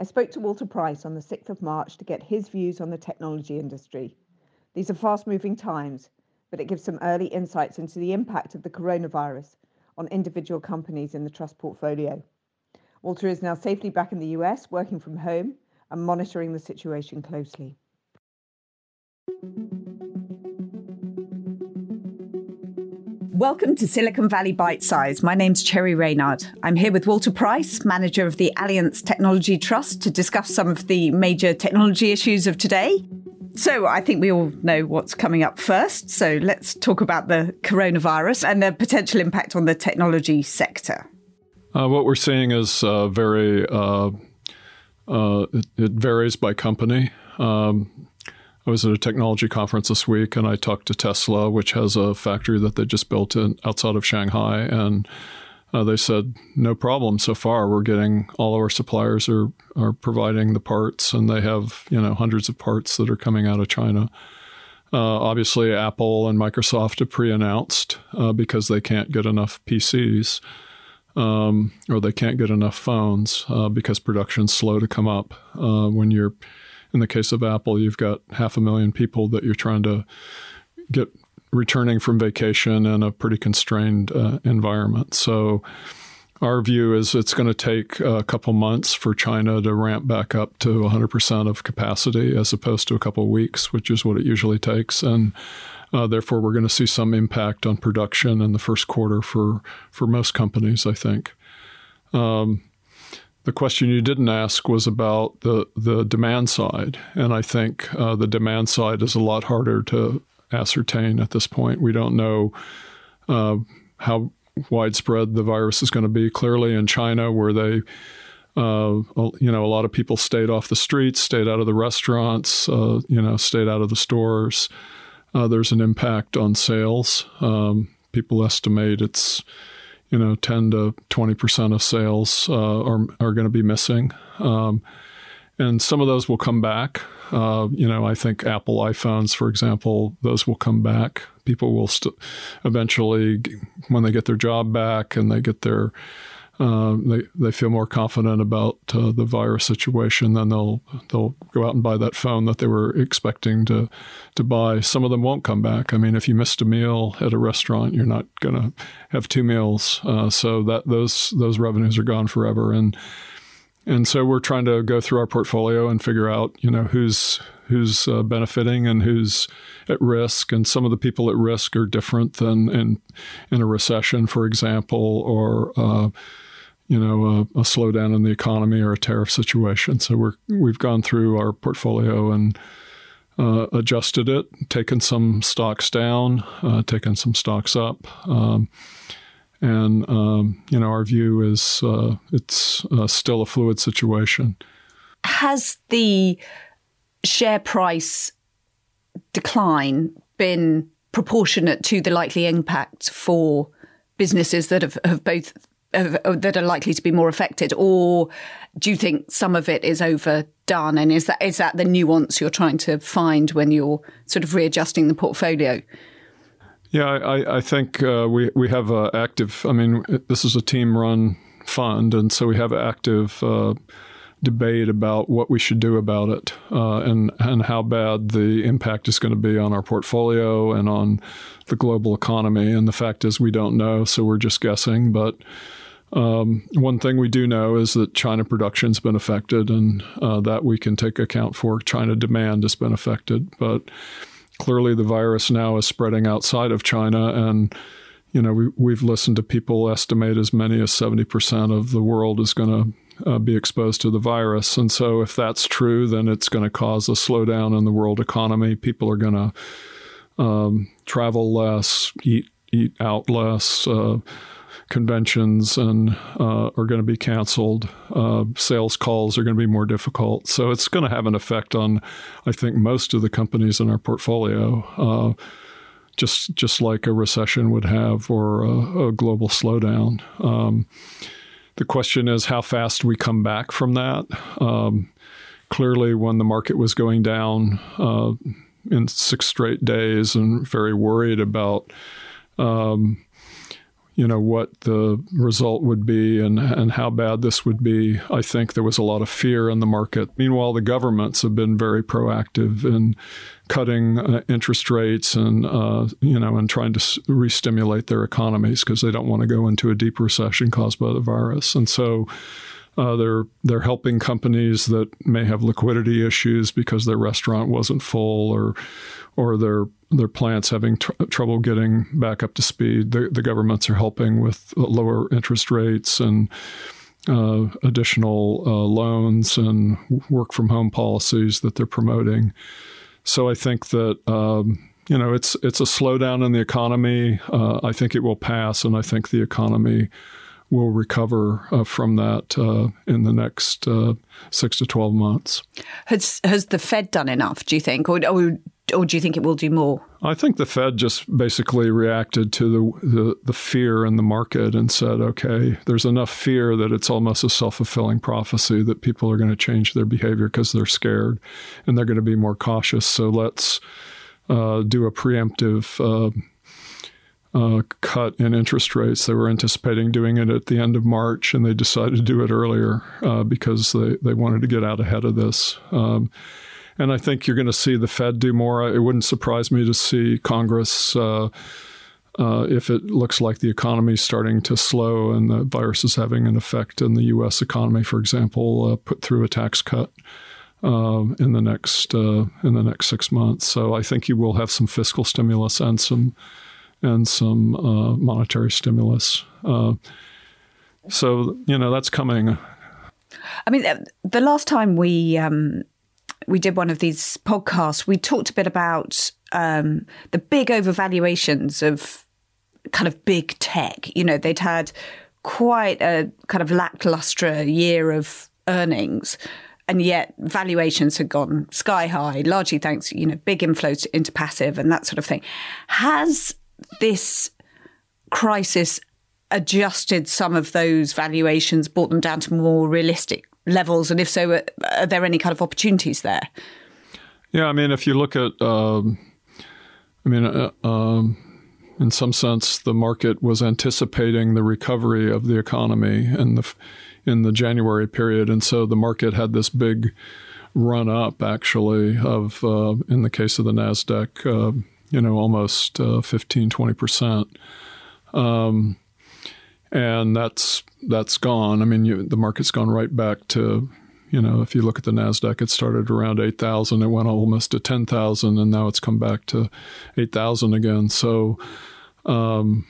I spoke to Walter Price on the 6th of March to get his views on the technology industry. These are fast moving times, but it gives some early insights into the impact of the coronavirus on individual companies in the trust portfolio. Walter is now safely back in the US, working from home and monitoring the situation closely. Welcome to Silicon Valley Bite Size. My name's Cherry Reynard. I'm here with Walter Price, manager of the Allianz Technology Trust, to discuss some of the major technology issues of today. So, I think we all know what's coming up first. So, let's talk about the coronavirus and the potential impact on the technology sector. Uh, what we're seeing is uh, very, uh, uh it, it, varies by company. Um, I was at a technology conference this week and I talked to Tesla, which has a factory that they just built in, outside of Shanghai. And uh, they said, no problem so far. We're getting all of our suppliers are, are providing the parts and they have, you know, hundreds of parts that are coming out of China. Uh, obviously, Apple and Microsoft have pre announced uh, because they can't get enough PCs um, or they can't get enough phones uh, because production's slow to come up uh, when you're in the case of Apple, you've got half a million people that you're trying to get returning from vacation in a pretty constrained uh, environment. So, our view is it's going to take a couple months for China to ramp back up to 100% of capacity as opposed to a couple weeks, which is what it usually takes. And uh, therefore, we're going to see some impact on production in the first quarter for, for most companies, I think. Um, the question you didn't ask was about the, the demand side. And I think uh, the demand side is a lot harder to ascertain at this point. We don't know uh, how widespread the virus is going to be. Clearly, in China, where they uh, you know, a lot of people stayed off the streets, stayed out of the restaurants, uh, you know, stayed out of the stores. Uh, there's an impact on sales. Um, people estimate it's you know, 10 to 20% of sales uh, are, are going to be missing. Um, and some of those will come back. Uh, you know, I think Apple iPhones, for example, those will come back. People will st- eventually, when they get their job back and they get their uh, they they feel more confident about uh, the virus situation, then they'll they'll go out and buy that phone that they were expecting to to buy. Some of them won't come back. I mean, if you missed a meal at a restaurant, you're not going to have two meals. Uh, so that those those revenues are gone forever. And and so we're trying to go through our portfolio and figure out you know who's who's uh, benefiting and who's at risk. And some of the people at risk are different than in in a recession, for example, or uh, you know, a, a, slowdown in the economy or a tariff situation. So we're we've gone through our portfolio and uh, adjusted it, taken some stocks down, uh, taken some stocks up, um, and um, you know, our view is uh, it's uh, still a fluid situation. Has the share price decline been proportionate to the likely impact for businesses that have, have both that are likely to be more affected, or do you think some of it is overdone? And is that is that the nuance you're trying to find when you're sort of readjusting the portfolio? Yeah, I, I think uh, we we have uh, active. I mean, this is a team run fund, and so we have active. Uh, debate about what we should do about it uh, and and how bad the impact is going to be on our portfolio and on the global economy. And the fact is, we don't know, so we're just guessing. But um, one thing we do know is that China production's been affected, and uh, that we can take account for. China demand has been affected, but clearly the virus now is spreading outside of China, and you know we, we've listened to people estimate as many as seventy percent of the world is going to uh, be exposed to the virus, and so if that's true, then it's going to cause a slowdown in the world economy. People are going to um, travel less, eat eat out less. Uh, conventions and uh, are going to be canceled. Uh, sales calls are going to be more difficult. So it's going to have an effect on, I think, most of the companies in our portfolio. Uh, just just like a recession would have, or a, a global slowdown. Um, the question is how fast we come back from that. Um, clearly, when the market was going down uh, in six straight days, and very worried about um, you know what the result would be and and how bad this would be. I think there was a lot of fear in the market. Meanwhile, the governments have been very proactive in cutting uh, interest rates and uh, you know and trying to re-stimulate their economies because they don't want to go into a deep recession caused by the virus. And so uh, they're they're helping companies that may have liquidity issues because their restaurant wasn't full or or their their plants having tr- trouble getting back up to speed. The, the, governments are helping with lower interest rates and uh, additional uh, loans and work from home policies that they're promoting. So I think that. Um, you know, it's it's a slowdown in the economy. Uh, I think it will pass, and I think the economy will recover uh, from that uh, in the next uh, six to 12 months. Has, has the Fed done enough, do you think? Or, or, or, do you think it will do more? I think the Fed just basically reacted to the, the, the fear in the market and said, okay, there's enough fear that it's almost a self fulfilling prophecy that people are going to change their behavior because they're scared and they're going to be more cautious. So let's uh, do a preemptive uh, uh, cut in interest rates. They were anticipating doing it at the end of March, and they decided to do it earlier uh, because they, they wanted to get out ahead of this. Um, and I think you're going to see the Fed do more. It wouldn't surprise me to see Congress. Uh, uh, if it looks like the economy is starting to slow and the virus is having an effect in the U.S. economy, for example, uh, put through a tax cut um, in the next uh, in the next six months. So I think you will have some fiscal stimulus and some and some uh, monetary stimulus. Uh, so you know that's coming. I mean, uh, the last time we um, we did one of these podcasts, we talked a bit about um, the big overvaluations of kind of big tech. You know, they'd had quite a kind of lackluster year of earnings and yet valuations had gone sky high, largely thanks, to, you know, big inflows into passive and that sort of thing. Has this crisis adjusted some of those valuations, brought them down to more realistic levels? And if so, are there any kind of opportunities there? Yeah, I mean, if you look at, um, I mean, uh, um, in some sense, the market was anticipating the recovery of the economy in the in the January period, and so the market had this big run up, actually, of uh, in the case of the Nasdaq, uh, you know, almost uh, 15, 20%. Um, and that's that's gone. I mean, you, the market's gone right back to, you know, if you look at the Nasdaq, it started around eight thousand, it went almost to ten thousand, and now it's come back to eight thousand again. So um,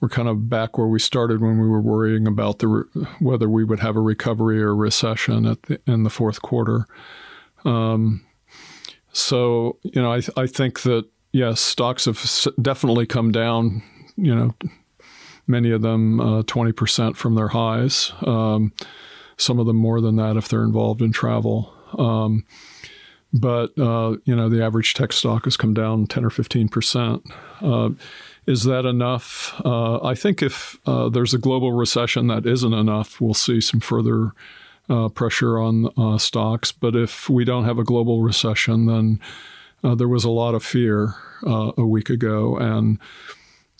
we're kind of back where we started when we were worrying about the re- whether we would have a recovery or recession at the, in the fourth quarter. Um, so you know, I, I think that yes, stocks have definitely come down. You know, many of them uh, twenty percent from their highs. Um, some of them more than that if they're involved in travel. Um, but uh, you know, the average tech stock has come down ten or fifteen percent. Uh, is that enough? Uh, I think if uh, there's a global recession, that isn't enough. We'll see some further. pressure on stocks, but if we don't have a global recession, then uh, there was a lot of fear uh, a week ago, and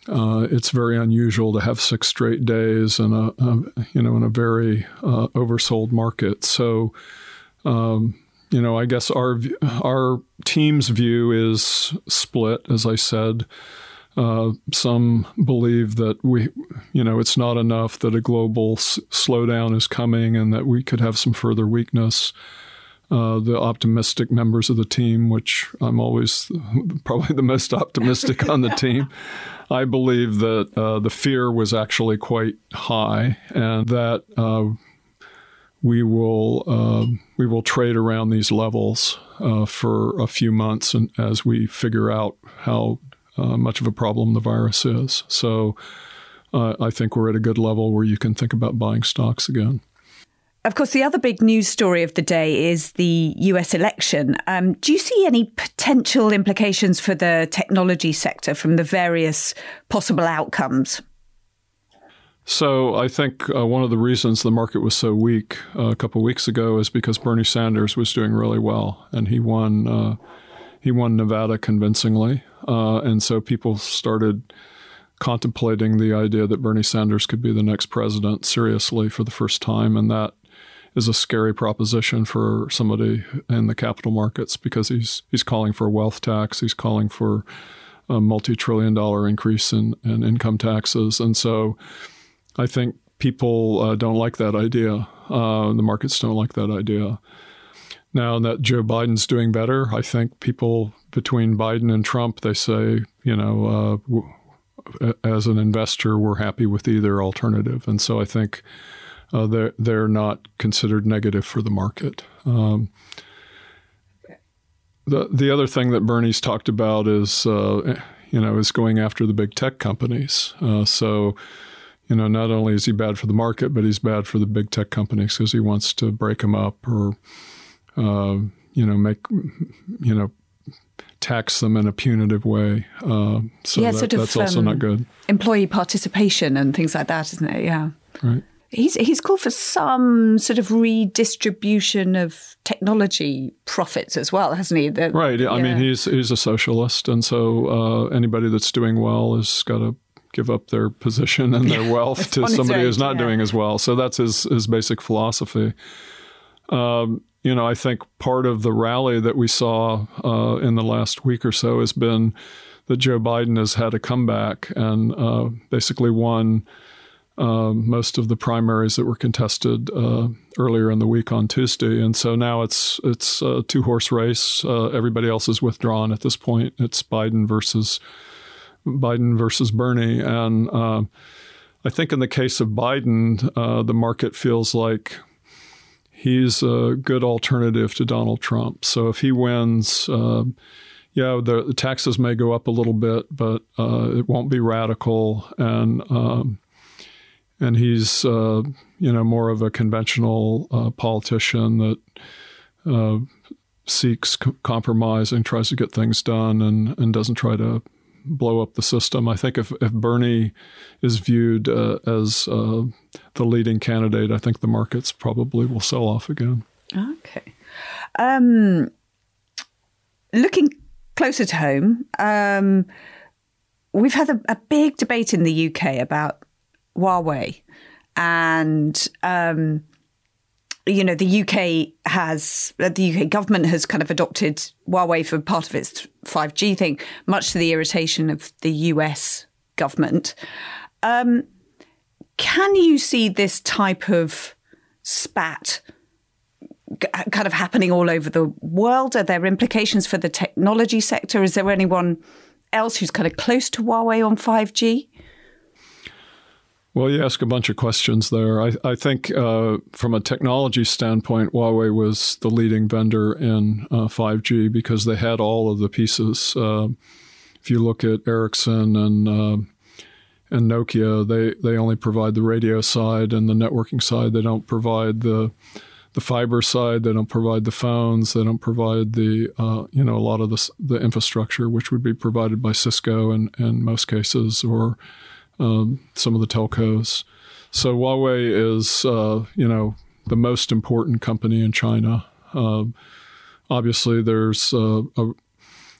uh, it's very unusual to have six straight days in a, a you know in a very uh, oversold market. So, um, you know, I guess our our team's view is split, as I said. Uh, some believe that we, you know, it's not enough that a global s- slowdown is coming and that we could have some further weakness uh, the optimistic members of the team, which I'm always probably the most optimistic on the team. I believe that uh, the fear was actually quite high, and that uh, we will uh, we will trade around these levels uh, for a few months, and as we figure out how uh, much of a problem the virus is. So, I think we're at a good level where you can think about buying stocks again. Of course, the other big news story of the day is the US election. Um, do you see any potential implications for the technology sector from the various possible outcomes? So, I think uh, one of the reasons the market was so weak uh, a couple of weeks ago is because Bernie Sanders was doing really well, and he won. Uh, he won Nevada convincingly, uh, and so people started contemplating the idea that Bernie Sanders could be the next president seriously for the first time, and that is a scary proposition for somebody in the capital markets because he's he's calling for a wealth tax, he's calling for a multi-trillion dollar increase in, in income taxes, and so I think people uh, don't like that idea. Uh, the markets don't like that idea. Now that Joe Biden's doing better, I think people between Biden and Trump, they say, you know, uh, as an investor, we're happy with either alternative, and so I think uh, they're they're not considered negative for the market. Um, the the other thing that Bernie's talked about is uh, you know is going after the big tech companies. Uh, so you know not only is he bad for the market, but he's bad for the big tech companies because he wants to break them up or uh, you know make you know tax them in a punitive way. Uh, so yeah, that, sort of, that's also um, not good. Employee participation and things like that, isn't it? Yeah. Right. He's he's called for some sort of redistribution of technology profits as well, hasn't he? The, right. Yeah. I mean, he's he's a socialist, and so uh, anybody that's doing well has got to give up their position and their wealth to somebody who's not yeah. doing as well. So that's his his basic philosophy. Um, you know, I think part of the rally that we saw uh, in the last week or so has been that Joe Biden has had a comeback and uh, basically won uh, most of the primaries that were contested uh, earlier in the week on Tuesday, and so now it's it's a two horse race. Uh, everybody else is withdrawn at this point. It's Biden versus Biden versus Bernie, and uh, I think in the case of Biden, uh, the market feels like he's a good alternative to Donald Trump. So if he wins. Uh, yeah, the, the, taxes may go up a little bit, but it won't be radical, and um, and he's uh, you know more of a conventional uh, politician that uh, seeks c- compromise and tries to get things done and and doesn't try to blow up the system. I think if if Bernie is viewed uh, as uh, the leading candidate, I think the markets probably will sell off again. Okay. Um, looking closer to home, um, we've had a, a big debate in the UK about Huawei. And, um, you know, the UK has, the UK government has kind of adopted Huawei for part of its 5G thing, much to the irritation of the US government. Um, can you see this type of spat kind of happening all over the world? Are there implications for the technology sector? Is there anyone else who's kind of close to Huawei on 5G? Well, you ask a bunch of questions there. I, I think uh, from a technology standpoint, Huawei was the leading vendor in uh, 5G because they had all of the pieces. Uh, if you look at Ericsson and uh, and Nokia, they, they only provide the radio side and the networking side. They don't provide the the fiber side. They don't provide the phones. They don't provide the uh, you know a lot of the the infrastructure, which would be provided by Cisco in, in most cases or um, some of the telcos. So Huawei is, uh, you know, the most important company in China. Uh, obviously, there's a,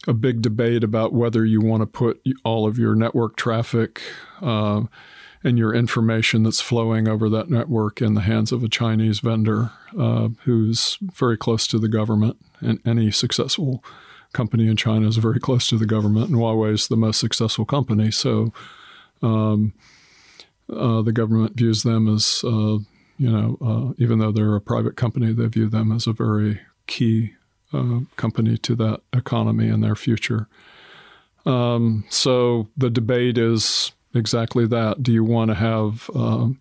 a, big debate about whether you want to put all of your network traffic uh, and your information that's flowing over that network in the hands of a Chinese vendor uh, who's very close to the government. And any successful company in China is very close to the government, and Huawei is the most successful company. So um, uh, the government views them as, uh, you know, uh, even though they're a private company, they view them as a very key uh, company to that economy and their future. Um, so the debate is exactly that. Do you want to have um,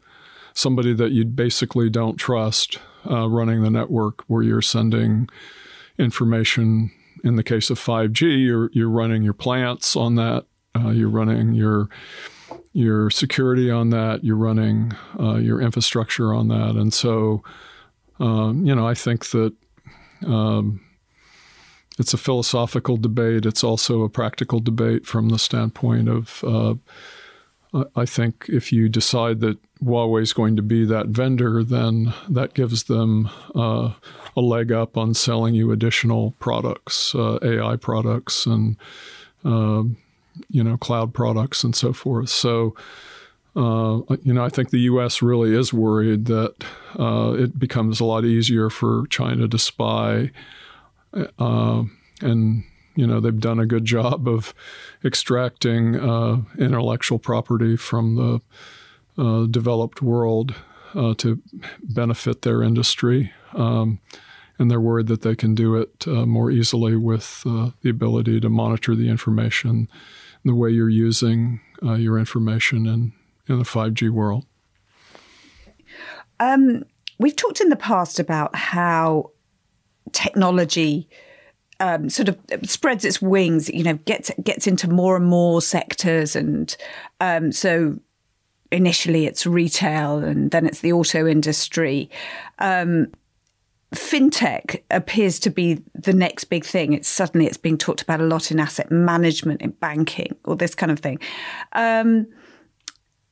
somebody that you basically don't trust uh, running the network where you're sending information? In the case of 5G, you're, you're running your plants on that. Uh, you're running your your security on that, you're running uh, your infrastructure on that. And so, um, you know, I think that um, it's a philosophical debate. It's also a practical debate from the standpoint of, uh, I think if you decide that Huawei is going to be that vendor, then that gives them uh, a leg up on selling you additional products, uh, AI products, and um, you know, cloud products and so forth. So, uh, you know, I think the U.S. really is worried that uh, it becomes a lot easier for China to spy, uh, and you know they've done a good job of extracting uh, intellectual property from the uh, developed world uh, to benefit their industry. Um, and they're worried that they can do it more easily with the ability to monitor the information, the way you're using your information, and in the 5G world? Um, we've talked in the past about how technology um, sort of spreads its wings, you know, gets gets into more and more sectors, and um, so initially it's retail, and then it's the auto industry. Um, fintech appears to be the next big thing. It's suddenly it's being talked about a lot in asset management, in banking, all this kind of thing. Um,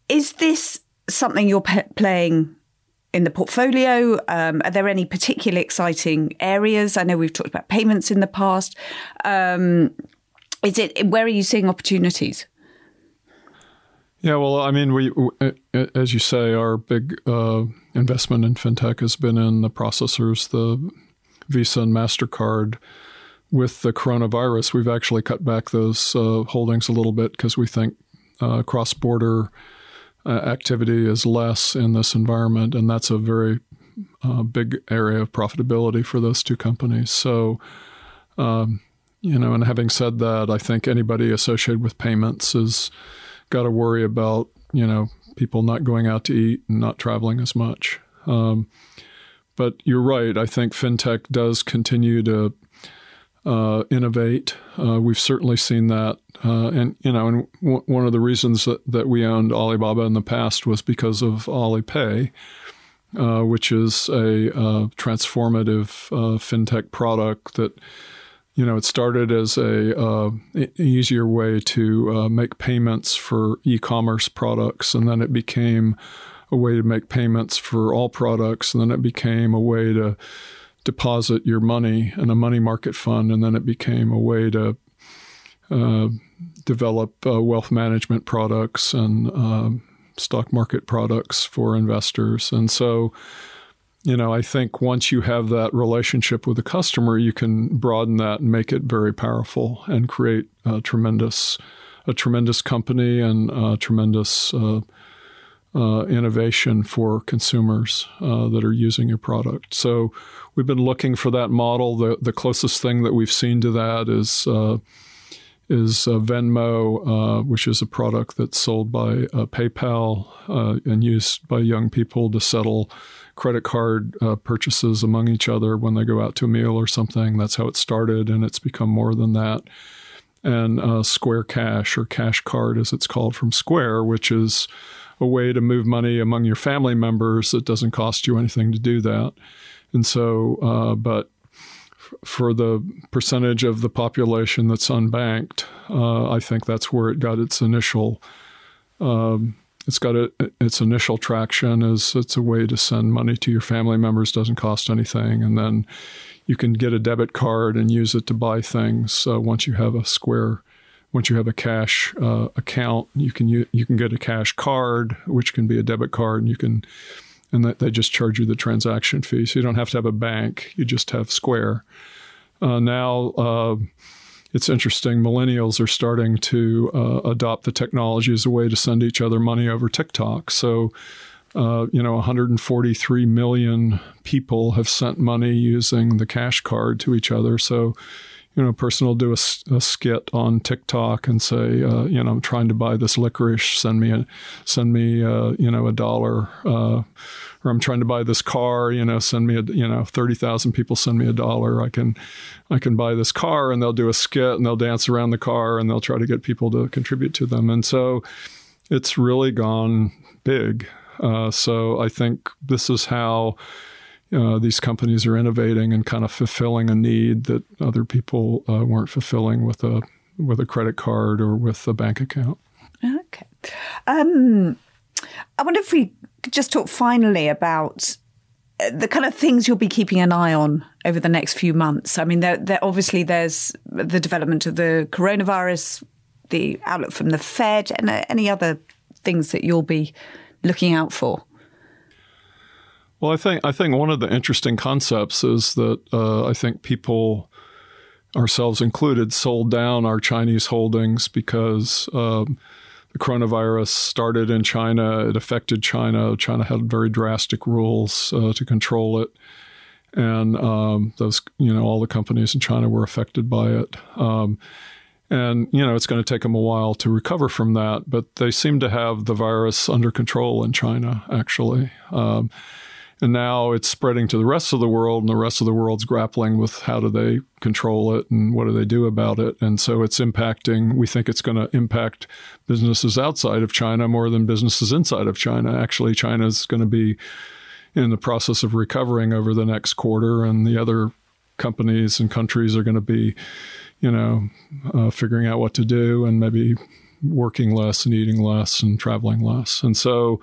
is this something you're playing in the portfolio? Um, are there any particularly exciting areas? I know we've talked about payments in the past. Um, is it where are you seeing opportunities? Yeah, well, I mean, we, as you say, our big uh, investment in fintech has been in the processors, the Visa and Mastercard. With the coronavirus, we've actually cut back those uh, holdings a little bit because we think uh, cross-border uh, activity is less in this environment, and that's a very uh, big area of profitability for those two companies. So, um, you know, and having said that, I think anybody associated with payments has got to worry about you know people not going out to eat and not traveling as much. Um, but you're right. I think fintech does continue to uh, innovate. Uh, we've certainly seen that, uh, and you know, and w- one of the reasons that, that we owned Alibaba in the past was because of Alipay, uh, which is a uh, transformative uh, fintech product that. You know, it started as a easier way to make payments for e-commerce products, and then it became a way to make payments for all products, and then it became a way to deposit your money in a money market fund, and then it became a way to uh, develop uh, wealth management products and uh, stock market products for investors. And so, you know, I think once you have that relationship with the customer, you can broaden that and make it very powerful and create a tremendous, a tremendous company and a tremendous uh, uh, innovation for consumers uh, that are using your product. So we've been looking for that model. The the closest thing that we've seen to that is uh, is uh, Venmo, uh, which is a product that's sold by uh, PayPal and used by young people to settle credit card purchases among each other when they go out to a meal or something. That's how it started, and it's become more than that. And Square Cash or Cash Card, as it's called from Square, which is a way to move money among your family members that doesn't cost you anything to do that. And so, uh, but f- for the percentage of the population that's unbanked, uh, I think that's where it got its initial. Um, it's got a, its initial traction as it's a way to send money to your family members doesn't cost anything and then you can get a debit card and use it to buy things once you have a square once you have a cash uh, account, you can you, you can get a cash card, which can be a debit card, and you can and that they just charge you the transaction fee. So you don't have to have a bank; you just have Square. Uh, now uh, it's interesting. Millennials are starting to uh, adopt the technology as a way to send each other money over TikTok. So. Uh, you know, 143 million people have sent money using the cash card to each other. So, you know, a person will do a, a skit on TikTok and say, uh, you know, I'm trying to buy this licorice. Send me a, send me, uh, you know, a dollar. Uh, or I'm trying to buy this car. You know, send me a, you know, thirty thousand people send me a dollar. I can, I can buy this car, and they'll do a skit and they'll dance around the car and they'll try to get people to contribute to them. And so, it's really gone big. Uh, so I think this is how uh, these companies are innovating and kind of fulfilling a need that other people uh, weren't fulfilling with a with a credit card or with a bank account. Okay. Um, I wonder if we could just talk finally about uh, the kind of things you'll be keeping an eye on over the next few months. I mean, there, there obviously there's the development of the coronavirus the outlook from the Fed, and uh, any other things that you'll be looking out for? Well, I think I think one of the interesting concepts is that uh, I think people, ourselves included, sold down our Chinese holdings because um, the coronavirus started in China. It affected China. China had very drastic rules uh, to control it, and um, those you know all the companies in China were affected by it. Um, and, you know, it's going to take them a while to recover from that, but they seem to have the virus under control in China, actually. And now it's spreading to the rest of the world, and the rest of the world's grappling with how do they control it and what do they do about it. And so it's impacting, we think it's going to impact businesses outside of China more than businesses inside of China. Actually, China is going to be in the process of recovering over the next quarter, and the other companies and countries are going to be you know, uh, figuring out what to do and maybe working less and eating less and traveling less. And so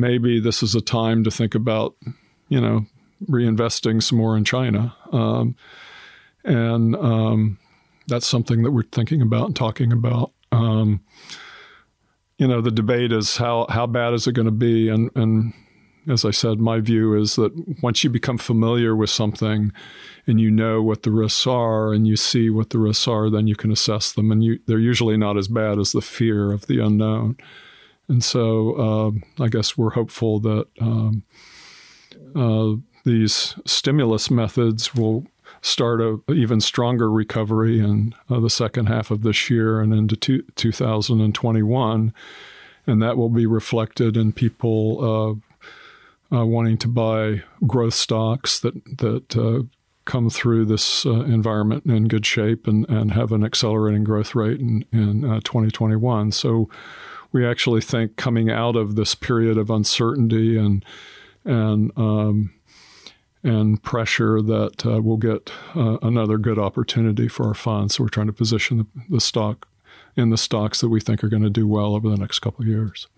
maybe this is a time to think about, you know, reinvesting some more in China. Um, and um, that's something that we're thinking about and talking about. Um, you know, the debate is how how bad is it going to be, and and as I said, my view is that once you become familiar with something and you know what the risks are and you see what the risks are, then you can assess them. And you, they're usually not as bad as the fear of the unknown. And so uh, I guess we're hopeful that um, uh, these stimulus methods will start a even stronger recovery in uh, the second half of this year and into two, 2021. And that will be reflected in people uh, uh, wanting to buy growth stocks that that uh, come through this uh, environment in good shape and, and have an accelerating growth rate in, in uh, 2021. So we actually think coming out of this period of uncertainty and and um, and pressure that uh, we'll get uh, another good opportunity for our funds. So we're trying to position the, the stock in the stocks that we think are going to do well over the next couple of years.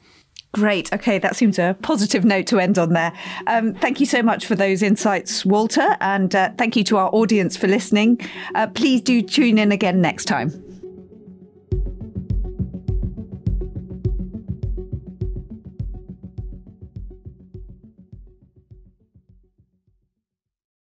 Great. Okay, that seems a positive note to end on there. Um, thank you so much for those insights, Walter, and uh, thank you to our audience for listening. Uh, please do tune in again next time.